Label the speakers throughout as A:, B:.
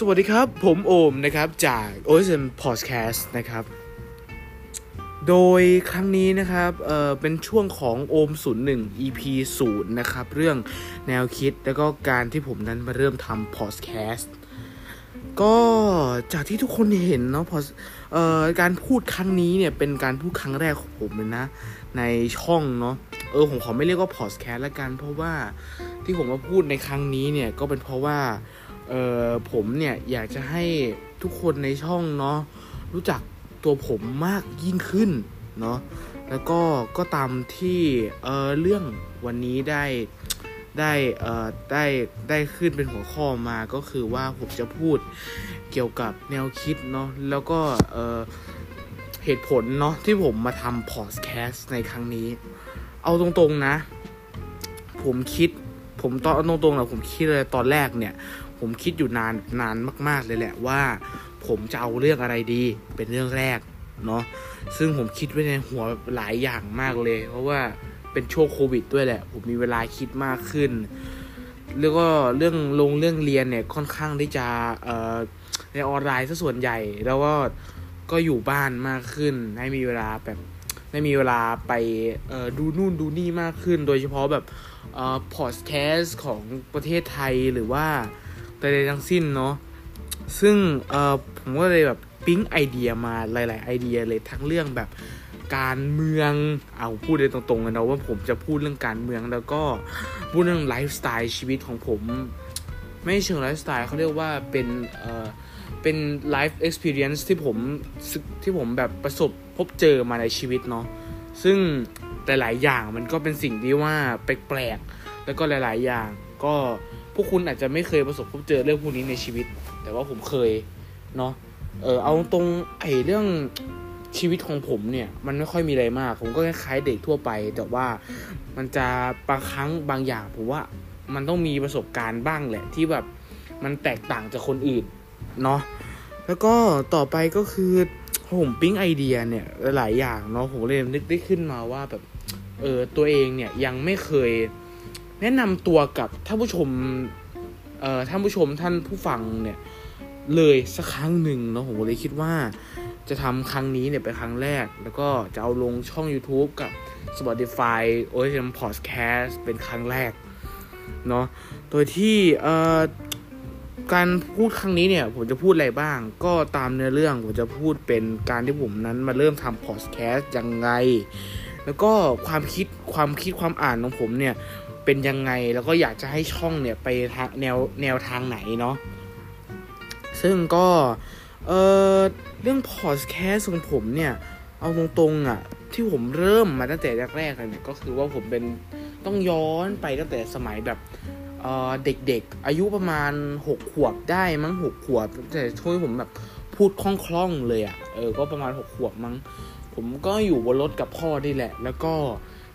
A: สวัสดีครับ ผมโอมนะครับจาก OSM Podcast นะครับ โดยครั้งนี้นะครับเอ่อเป็นช่วงของโอม 01 EP 0นะครับ เรื่องแนวคิดแล้วก็การที่ผมนั้นมาเริ่มทำ podcast ก็จากที่ทุกคนเห็นเนาะพอเอ่อการพูดครั้งนี้เนี่ยเป็นการพูดครั้งแรกของผมเลยนะ ในช่องเนาะเออผมขอไม่เรียกว่า podcast ละกัน เพราะว่าที่ผมมาพูดในครั้งนี้เนี่ยก็เป็นเพราะว่า เออผมเนี่ย อยากจะให้ทุกคนในช่องเนาะรู้จักตัวผมมากยิ่งขึ้นเนาะแล้วก็ก็ตามที่เออเรื่องวันนี้ได้ได้เอ่อได้ได้ขึ้นเป็นหัวข้อมาก็คือว่าผมจะพูดเกี่ยวกับแนวคิดเนาะแล้วก็เออเหตุผลเนาะที่ผมมาทำพอดแคสต์ในครั้งนี้ เอาตรงๆนะ ผมคิดผมตอนตรงๆนะผมคิดเลยตอนแรกเนี่ย ผมคิดอยู่นานนานมาก ๆ เลยแหละว่า ผมจะเอาเรื่องอะไรดีเป็นเรื่องแรกเนาะซึ่งผมคิดไว้ในหัวหลายอย่างมากเลย เพราะว่าเป็นช่วงโควิดด้วยแหละ ผมมีเวลาคิดมากขึ้น แล้วก็เรื่องลงเรื่องเรียนเนี่ยค่อนข้างที่จะเออในออนไลน์ซะส่วนใหญ่ แล้วก็ก็อยู่บ้านมากขึ้น ให้มีเวลาแบบได้มีเวลาไปดูนู่นดูนี่มากขึ้น โดยเฉพาะแบบอ่อพอดแคสต์ของประเทศไทยหรือว่า ใดๆทั้งสิ้นเนาะซึ่งเออผมก็เลยแบบปิ๊งไอเดียมาหลาย ๆ ไอเดียเลยทั้งเรื่องแบบการเมืองเอาพูดเลยตรงๆกันนะว่าผมจะพูดเรื่องการเมืองแล้วก็พูดเรื่องไลฟ์สไตล์ชีวิตของผม ไม่เชิงไลฟ์สไตล์เขาเรียกว่าเป็นเออเป็น life experience ที่ผมที่ผมแบบประสบพบเจอมาในชีวิตเนาะซึ่งหลายๆอย่างมันก็เป็นสิ่งที่ว่าแปลกๆแล้วก็หลาย ๆ อย่าง ก็พวกคุณอาจจะไม่เคยประสบพบเจอเรื่องพวกนี้ในชีวิต แต่ว่าผมเคยเนาะเออเอาตรงไอ้เรื่องชีวิตของผมเนี่ย มันไม่ค่อยมีอะไรมาก ผมก็คล้ายเด็กทั่วไป แต่ว่ามันจะบางครั้งบางอย่างผมว่ามันต้องมีประสบการณ์บ้างแหละ ที่แบบมันแตกต่างจากคนอื่นเนาะแล้วก็ต่อไปก็คือผมปิ๊งไอเดียเนี่ยหลายอย่างเนาะผมเลยนึกได้ขึ้นมาว่าแบบเออตัวเองเนี่ยยังไม่เคย แนะนำตัวกับท่านผู้ชมเอ่อท่านผู้ชมท่านผู้ฟังเนี่ยเลยสักครั้งหนึ่งเนาะผมเลยคิดว่าจะทำครั้งนี้เนี่ยเป็นครั้งแรก แล้วก็จะเอาลงช่อง YouTube กับ Spotify OSM Podcast เป็นครั้งแรกเนาะโดยที่เอ่อการพูดครั้งนี้เนี่ย ผมจะพูดอะไรบ้าง ก็ตามเนื้อเรื่องผมจะพูดเป็นการที่ผมนั้นมาเริ่มทำพอดแคสต์ยังไง แล้วก็ความคิดความคิดความอ่านของผมเนี่ย เป็นยังไง แล้วก็อยากจะให้ช่องเนี่ยไปทางแนวแนวทางไหนเนาะซึ่งก็เออเรื่องพอดแคสต์ของผมเนี่ย เอาตรงๆอะ ที่ผมเริ่มมาตั้งแต่แรกๆเลยเนี่ยก็คือว่าผมเป็นต้องย้อนไปตั้งแต่สมัยแบบเออเด็กๆ อายุประมาณหกขวบได้มั้งหกขวบ แต่ช่วยผมแบบพูดคล่องๆเลยอะเออก็ประมาณหกขวบมั้ง ผมก็อยู่บนรถกับพ่อนี่แหละ แล้วก็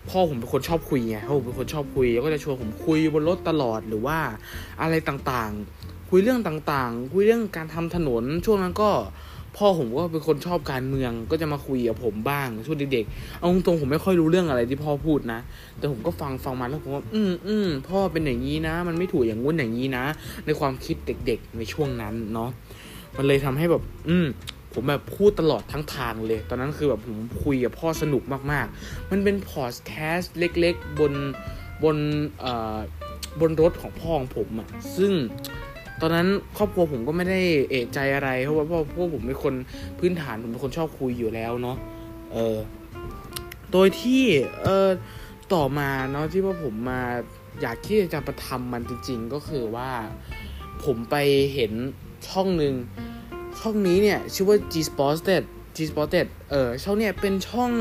A: พ่อผมเป็นคนชอบคุยไงพ่อผมเป็นคนชอบคุยแล้วก็จะชวนผมคุยบนรถตลอดหรือว่าอะไรต่างๆ คุยเรื่องต่างๆ คุยเรื่องการทำถนน ช่วงนั้นก็พ่อผมก็เป็นคนชอบการเมืองก็จะมาคุยกับผมบ้างช่วงเด็กๆเอาตรงๆผมไม่ค่อยรู้เรื่องอะไรที่พ่อพูดนะ แต่ผมก็ฟังฟังมาแล้วผมว่าอืมอืมพ่อเป็นอย่างนี้นะ มันไม่ถูกอย่างงู้นอย่างนี้นะ ในความคิดเด็ก ๆ ในช่วงนั้นเนาะมันเลยทำให้แบบ อืม ผมแบบพูดตลอดทั้งทางเลย ตอนนั้นคือแบบผมคุยกับพ่อสนุกมากๆ มันเป็นพอดแคสต์เล็กๆ บนบนบนรถของพ่อของผมอะซึ่งตอนนั้นครอบครัวผมก็ไม่ได้เอะใจอะไร เพราะว่าพ่อพวกผมเป็นคนพื้นฐานผมเป็นคนชอบคุยอยู่แล้วเนาะ เออ โดยที่เออต่อมาเนาะที่ว่าผมมาอยากที่จะประทำมันจริง ๆ ก็คือว่าผมไปเห็นช่องหนึ่ง ช่องนี้เนี่ยชื่อว่า G Spotted G Spotted เออช่องเนี่ยเป็นช่อง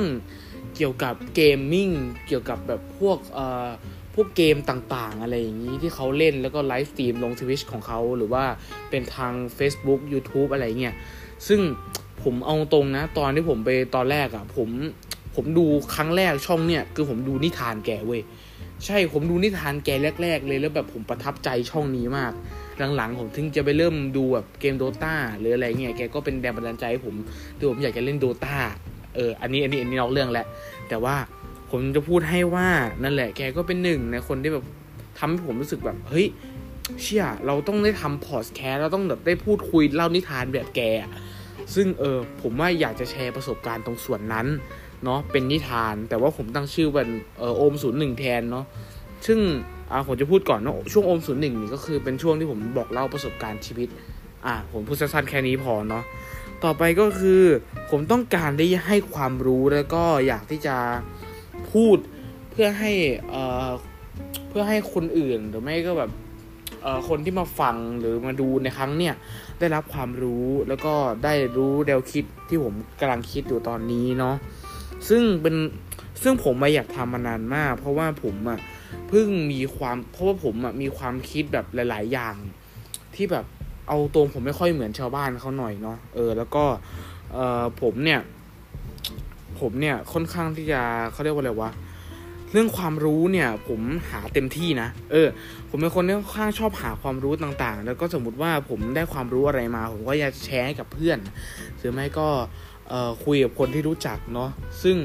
A: เกี่ยวกับ gaming เกี่ยวกับแบบพวกเอ่อพวกเกมต่างๆ อะไรอย่างนี้ที่เขาเล่นแล้วก็ live stream ลง Twitch ของเขาหรือว่าเป็นทาง Facebook YouTube อะไรเงี้ยซึ่งผมเอาตรงนะ ตอนที่ผมไปตอนแรกอะ่ะผมผมดูครั้งแรกช่องเนี่ยคือผมดูนิทานแกเว้ยใช่ผมดูนิทานแกแรก ๆ เลยแล้วแบบผมประทับใจช่องนี้มาก หลังๆผมถึงจะไปเริ่มดูแบบเกม Dota หรืออะไรเงี้ยแกก็เป็นแรงบันดาลใจให้ผมที่ผมอยากจะเล่นโดตาเอออันนี้อันนี้อันนี้นอกเรื่องแหละแต่ว่าผมจะพูดให้ว่านั่นแหละแกก็เป็นหนึ่งในคนที่แบบทำให้ผมรู้สึกแบบเฮ้ยเชี่ยเราต้องได้ทำพอดแคสต์เราต้องแบบได้พูดคุยเล่านิทานแบบแก ซึ่งเออผมว่าอยากจะแชร์ประสบการณ์ตรงส่วนนั้นเนาะเป็นนิทาน แต่ว่าผมตั้งชื่อเป็นเออโอมศูนย์หนึ่งแทนเนาะซึ่ง อ่าผมจะพูดก่อนเนาะช่วงโอมศูนย์หนึ่งนี่ก็คือเป็นช่วงที่ผมบอกเล่าประสบการณ์ชีวิต อ่า ผมพูดสั้นๆแค่นี้พอเนาะต่อไปก็คือผมต้องการได้ให้ความรู้แล้วก็อยากที่จะพูดเพื่อให้เอ่อเพื่อให้คนอื่นหรือไม่ก็แบบเอ่อคนที่มาฟังหรือมาดูในครั้งเนี่ยได้รับความรู้แล้วก็ได้รู้แนวคิดที่ผมกำลังคิดอยู่ตอนนี้เนาะซึ่งเป็นซึ่งผมมาอยากทำมานานมาก เพราะว่าผมอะ เพิ่งมีความเพราะว่าผมอะมีความคิดแบบหลาย ๆ อย่าง ที่แบบเอาตรงผมไม่ค่อยเหมือนชาวบ้านเขาหน่อยเนาะเออ แล้วก็เออผมเนี่ย ผมเนี่ยค่อนข้างที่จะเขาเรียกว่าอะไรวะเรื่องความรู้เนี่ย ผมหาเต็มที่นะ เออ ผมเป็นคนที่ค่อนข้างชอบหาความรู้ต่างๆ แล้วก็สมมติว่าผมได้ความรู้อะไรมา ผมก็อยากจะแชร์ให้กับเพื่อนหรือไม่ก็คุยกับคนที่รู้จักเนาะซึ่ง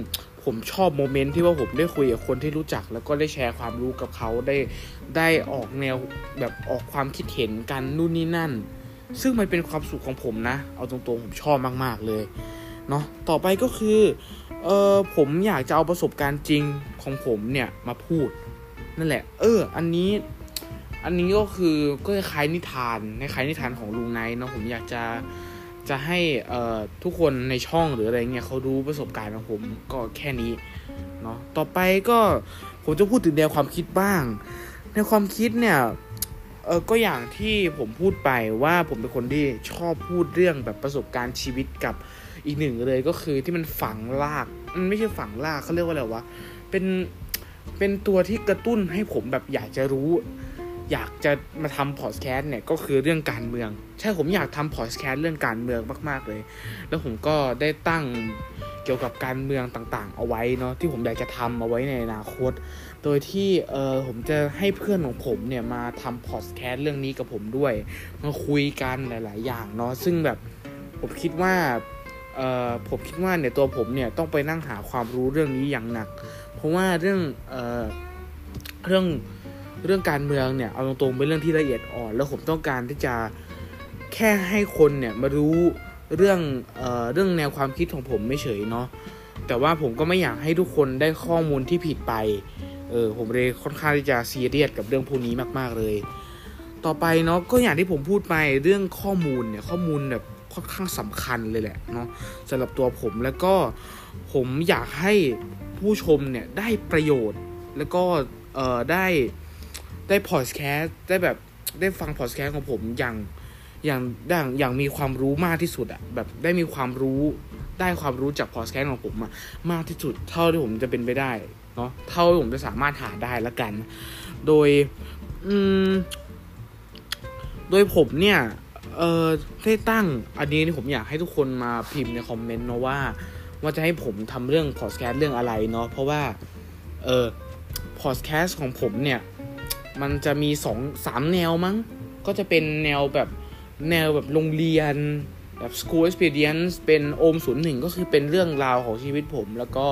A: ผมชอบโมเมนต์ที่ว่าผมได้คุยกับคนที่รู้จัก แล้วก็ได้แชร์ความรู้กับเขาได้ได้ออกแนวแบบออกความคิดเห็นกันนู่นนี่นั่น ซึ่งมันเป็นความสุขของผมนะ เอาตรงๆผมชอบมากๆเลยเนาะต่อไปก็คือเออผมอยากจะเอาประสบการณ์จริงของผมเนี่ยมาพูด นั่นแหละ เออ อันนี้อันนี้ก็คือก็คล้ายนิทานคล้ายนิทานของลุงไนท์เนาะผมอยากจะ จะให้ทุกคนในช่องหรืออะไรเงี้ยเขารู้ประสบการณ์ของผมก็แค่นี้เนาะต่อไปก็ผมจะพูดถึงแนวความคิดบ้าง ในความคิดเนี่ยเออก็อย่างที่ผมพูดไปว่าผมเป็นคนที่ชอบพูดเรื่องแบบประสบการณ์ชีวิตกับอีกหนึ่งเลยก็คือที่มันฝังลากมันไม่ใช่ฝังลากเขาเรียกว่าอะไรวะเป็นเป็นตัวที่กระตุ้นให้ผมแบบอยากจะรู้ อยากจะมาทำพอดแคสต์เนี่ยก็คือเรื่องการเมือง ใช่ผมอยากทำพอดแคสต์เรื่องการเมืองมาก ๆเลย แล้วผมก็ได้ตั้งเกี่ยวกับการเมืองต่างๆ เอาไว้เนาะที่ผมอยากจะทำเอาไว้ในอนาคต โดยที่เออผมจะให้เพื่อนของผมเนี่ยมาทำพอดแคสต์เรื่องนี้กับผมด้วยมาคุยกันหลาย ๆ อย่างเนาะซึ่งแบบผมคิดว่าเออผมคิดว่าเนี่ยตัวผมเนี่ยต้องไปนั่งหาความรู้เรื่องนี้อย่างหนัก เพราะว่าเรื่องเออเรื่อง เรื่องการเมืองเนี่ยเอาตรงๆเป็นเรื่องที่ละเอียดอ่อน แล้วผมต้องการที่จะแค่ให้คนเนี่ยมารู้เรื่องเอ่อเรื่องแนวความคิดของผมไม่เฉยเนาะแต่ว่าผมก็ไม่อยากให้ทุกคนได้ข้อมูลที่ผิดไปเออผมเลยค่อนข้างที่จะซีเรียสกับเรื่องพวกนี้มาก ๆเลย ต่อไปเนาะก็อย่างที่ผมพูดไปเรื่องข้อมูลเนี่ยข้อมูลแบบค่อนข้างสำคัญเลยแหละเนาะสำหรับตัวผมแล้วก็ผมอยากให้ผู้ชมเนี่ยได้ประโยชน์แล้วก็เอ่อได้ ได้พอดแคสต์ได้แบบได้ฟังพอดแคสต์ของผมอย่างอย่างอย่างอย่างมีความรู้มากที่สุดอะแบบได้มีความรู้ได้ความรู้จากพอดแคสต์ของผมอะมากที่สุด เท่าที่ผมจะเป็นไปได้เนาะเท่าที่ผมจะสามารถหาได้ละกัน โดยอืมโดยผมเนี่ยเออได้ตั้งอันนี้นี่ผมอยากให้ทุกคนมาพิมพ์ในคอมเมนต์เนาะว่า ว่าจะให้ผมทำเรื่องพอดแคสต์เรื่องอะไรเนาะเพราะว่าเออพอดแคสต์ของผมเนี่ย มันจะมีสองสามแนวมั้ง ก็จะเป็นแนวแบบแนวแบบโรงเรียนแบบ school experience เป็นโอมศูนย์หนึ่งก็คือเป็นเรื่องราวของชีวิตผม แล้วก็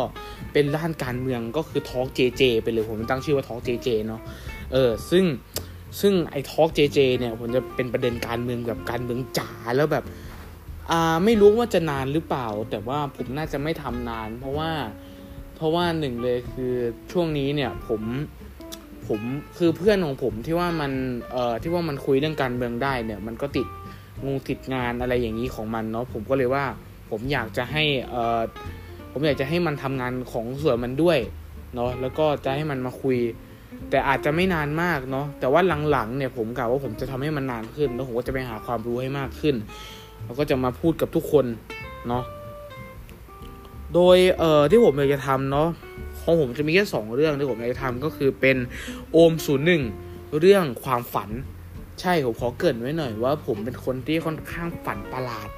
A: เป็นด้านการเมืองก็คือ Talk JJ ไปเลยผมตั้งชื่อว่า Talk JJ เนาะเออซึ่งซึ่งไอ้ Talk JJ เนี่ยผมจะเป็นประเด็นการเมืองแบบการเมืองจ๋าแล้วแบบอ่าไม่รู้ว่าจะนานหรือเปล่า แต่ว่าผมน่าจะไม่ทำนาน เพราะว่าเพราะว่าหนึ่งเลยคือช่วงนี้เนี่ยผม ผมคือเพื่อนของผมที่ว่ามันเอ่อที่ว่ามันคุยเรื่องการเมืองได้เนี่ย มันก็ติดงูติดงานอะไรอย่างนี้ของมันเนาะผมก็เลยว่าผมอยากจะให้เอ่อผมอยากจะให้มันทำงานของส่วนมันด้วยเนาะแล้วก็จะให้มันมาคุย แต่อาจจะไม่นานมากเนาะแต่ว่าหลังๆเนี่ยผมกล่าวว่าผมจะทำให้มันนานขึ้น แล้วผมก็จะไปหาความรู้ให้มากขึ้น แล้วก็จะมาพูดกับทุกคนเนาะโดยเอ่อที่ผมอยากจะทำเนาะ ของผมจะมีแค่สองเรื่องที่ผมอยากจะทำก็คือเป็นโอมศูนย์หนึ่งเรื่องความฝัน ใช่ผมขอเกรินไว้หน่อยว่า ผมเป็นคนที่ค่อนข้างฝันประหลาด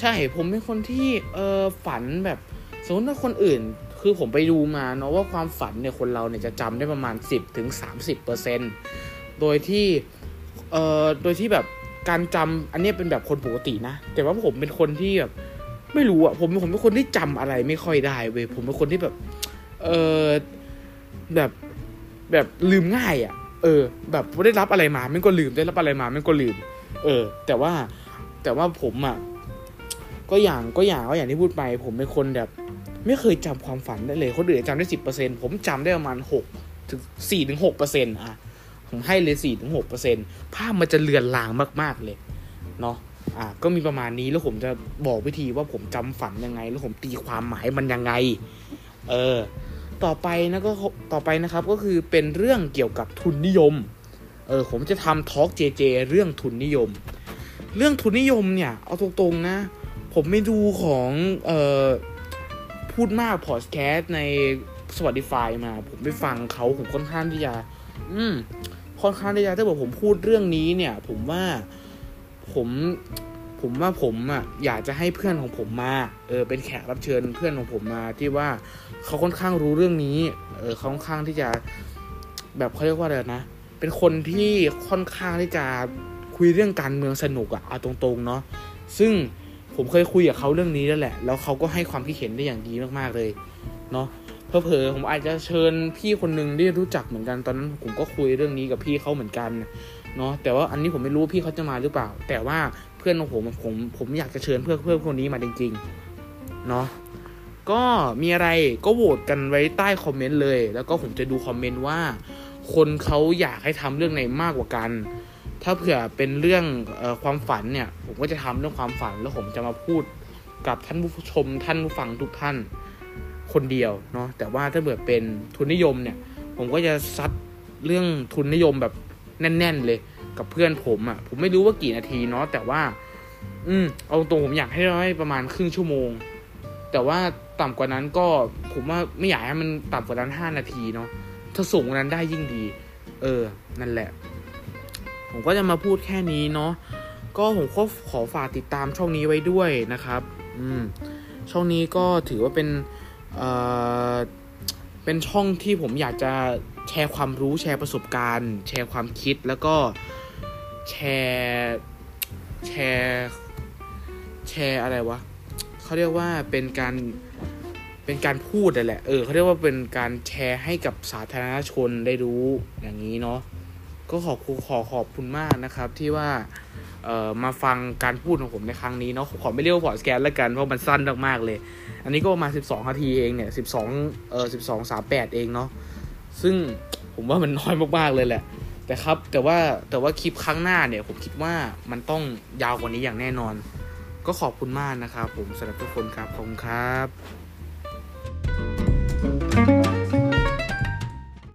A: ใช่ผมเป็นคนที่เออฝันแบบสมมติว่าคนอื่น คือผมไปดูมาเนาะว่าความฝันเนี่ยคนเราเนี่ยจะจำได้ประมาณ 10ถึง30เปอร์เซ็นตโดยที่เออโดยที่แบบการจำอันนี้เป็นแบบคนปกตินะ แต่ว่าผมเป็นคนที่แบบไม่รู้อะผมผมเป็นคนที่จำอะไรไม่ค่อยได้เว้ยผมเป็นคนที่แบบ เออแบบแบบลืมง่ายอะ่ะ เออ แบบได้รับอะไรมาไม่ก็ลืมได้รับอะไรมาไม่ก็ลืม เออ แต่ว่าแต่ว่าผมอะก็อย่างก็อย่างก็อย่างที่พูดไป ผมเป็นคนแบบ ไม่เคยจำความฝันได้เลยคนอื่นจำได้สิบเปอร์เซ็นผมจำได้ประมาณหกถึงสี่ถึงหกเปอร์เซ็นต์อะผมให้เลยสี่ถึงหกเปอร์เซ็นภาพมันจะเลือนลางมาก ๆเลยเนาะอะก็มีประมาณนี้แล้วผมจะบอกวิธีว่าผมจำฝันยังไง แล้วผมตีความหมายมันยังไง เออ ต่อไปนะก็ต่อไปนะครับก็คือเป็นเรื่องเกี่ยวกับทุนนิยม เออผมจะทำทอล์กเจเจเรื่องทุนนิยม เรื่องทุนนิยมเนี่ย เอาตรงๆนะ ผมไม่ดูของเอ่อพูดมากพอดแคสต์ใน Spotify มา ผมไปฟังเขาผมค่อนข้างที่จะอืมค่อนข้างที่จะถ้าบอกผมพูดเรื่องนี้เนี่ย ผมว่าผม ผมว่าผมอะอยากจะให้เพื่อนของผมมา เออเป็นแขกรับเชิญเพื่อนของผมมาที่ว่าเขาค่อนข้างรู้เรื่องนี้ เออเขาค่อนข้างที่จะแบบเขาเรียกว่าอะไรนะ เป็นคนที่ค่อนข้างที่จะคุยเรื่องการเมืองสนุกอะเอาตรงๆเนาะ ซึ่งผมเคยคุยกับเขาเรื่องนี้แล้วแหละ แล้วเขาก็ให้ความคิดเห็นได้อย่างดีมากๆเลย เนาะเพอผมอาจจะเชิญพี่คนหนึ่งที่รู้จักเหมือนกันตอนนั้นผมก็คุยเรื่องนี้กับพี่เขาเหมือนกันเนาะแต่ว่าอันนี้ผมไม่รู้พี่เขาจะมาหรือเปล่า แต่ว่า พื่อนของผมผมผมอยากจะเชิญเพื่อนเพื่อนคนนี้มาจริงๆเนาะก็มีอะไรก็โหวตกันไว้ใต้คอมเมนต์เลย แล้วก็ผมจะดูคอมเมนต์ว่า คนเขาอยากให้ทำเรื่องไหนมากกว่ากัน ถ้าเผื่อเป็นเรื่องออความฝันเนี่ย ผมก็จะทำเรื่องความฝันแล้วผมจะมาพูดกับท่านผู้ชมท่านผู้ฟังทุกท่านคนเดียวเนาะแต่ว่าถ้าเผื่อเป็นทุนนิยมเนี่ย ผมก็จะซัดเรื่องทุนนิยมแบบแน่น ๆ เลย กับเพื่อนผมอะ่ะ ผมไม่รู้ว่ากี่นาทีเนาะแต่ว่า อืมเอาตรงผมอยากให้ร้อยประมาณครึ่งชั่วโมง แต่ว่าต่ำกว่านั้นก็ผมว่าไม่อยากให้มันต่ำกว่านั้นห้านาทีเนาะถ้าสูงกว่านั้นได้ยิ่งดี เออ นั่นแหละ ผมก็จะมาพูดแค่นี้เนาะก็ผมก็ขอฝากติดตามช่องนี้ไว้ด้วยนะครับ อืม ช่องนี้ก็ถือว่าเป็นเอ่อเป็นช่องที่ผมอยากจะแชร์ความรู้แชร์ประสบการณ์ แชร์ความคิดแล้วก็ แชร์แชร์แชร์อะไรวะเขาเรียกว่าเป็นการเป็นการพูดแหละ เออเขาเรียกว่าเป็นการแชร์ให้กับสาธารณชนได้รู้อย่างนี้เนาะ ก็ขอบคุณขอขอบคุณมากนะครับ ที่ว่า เอ่อ มาฟังการพูดของผมในครั้งนี้เนาะ ขอไม่เรียกว่าพอดแคสต์แล้วกัน เพราะมันสั้นมากๆเลย อันนี้ก็ประมาณ 12 นาทีเองเนี่ย 12 เออ12 38 เองเนาะ ซึ่งผมว่ามันน้อยมากๆเลยแหละ แต่ครับแต่ว่าแต่ว่าคลิปครั้งหน้าเนี่ยผมคิดว่ามันต้องยาวกว่านี้อย่างแน่นอน ก็ขอบคุณมากนะครับผมสำหรับทุกคนครับขอบคุณครับ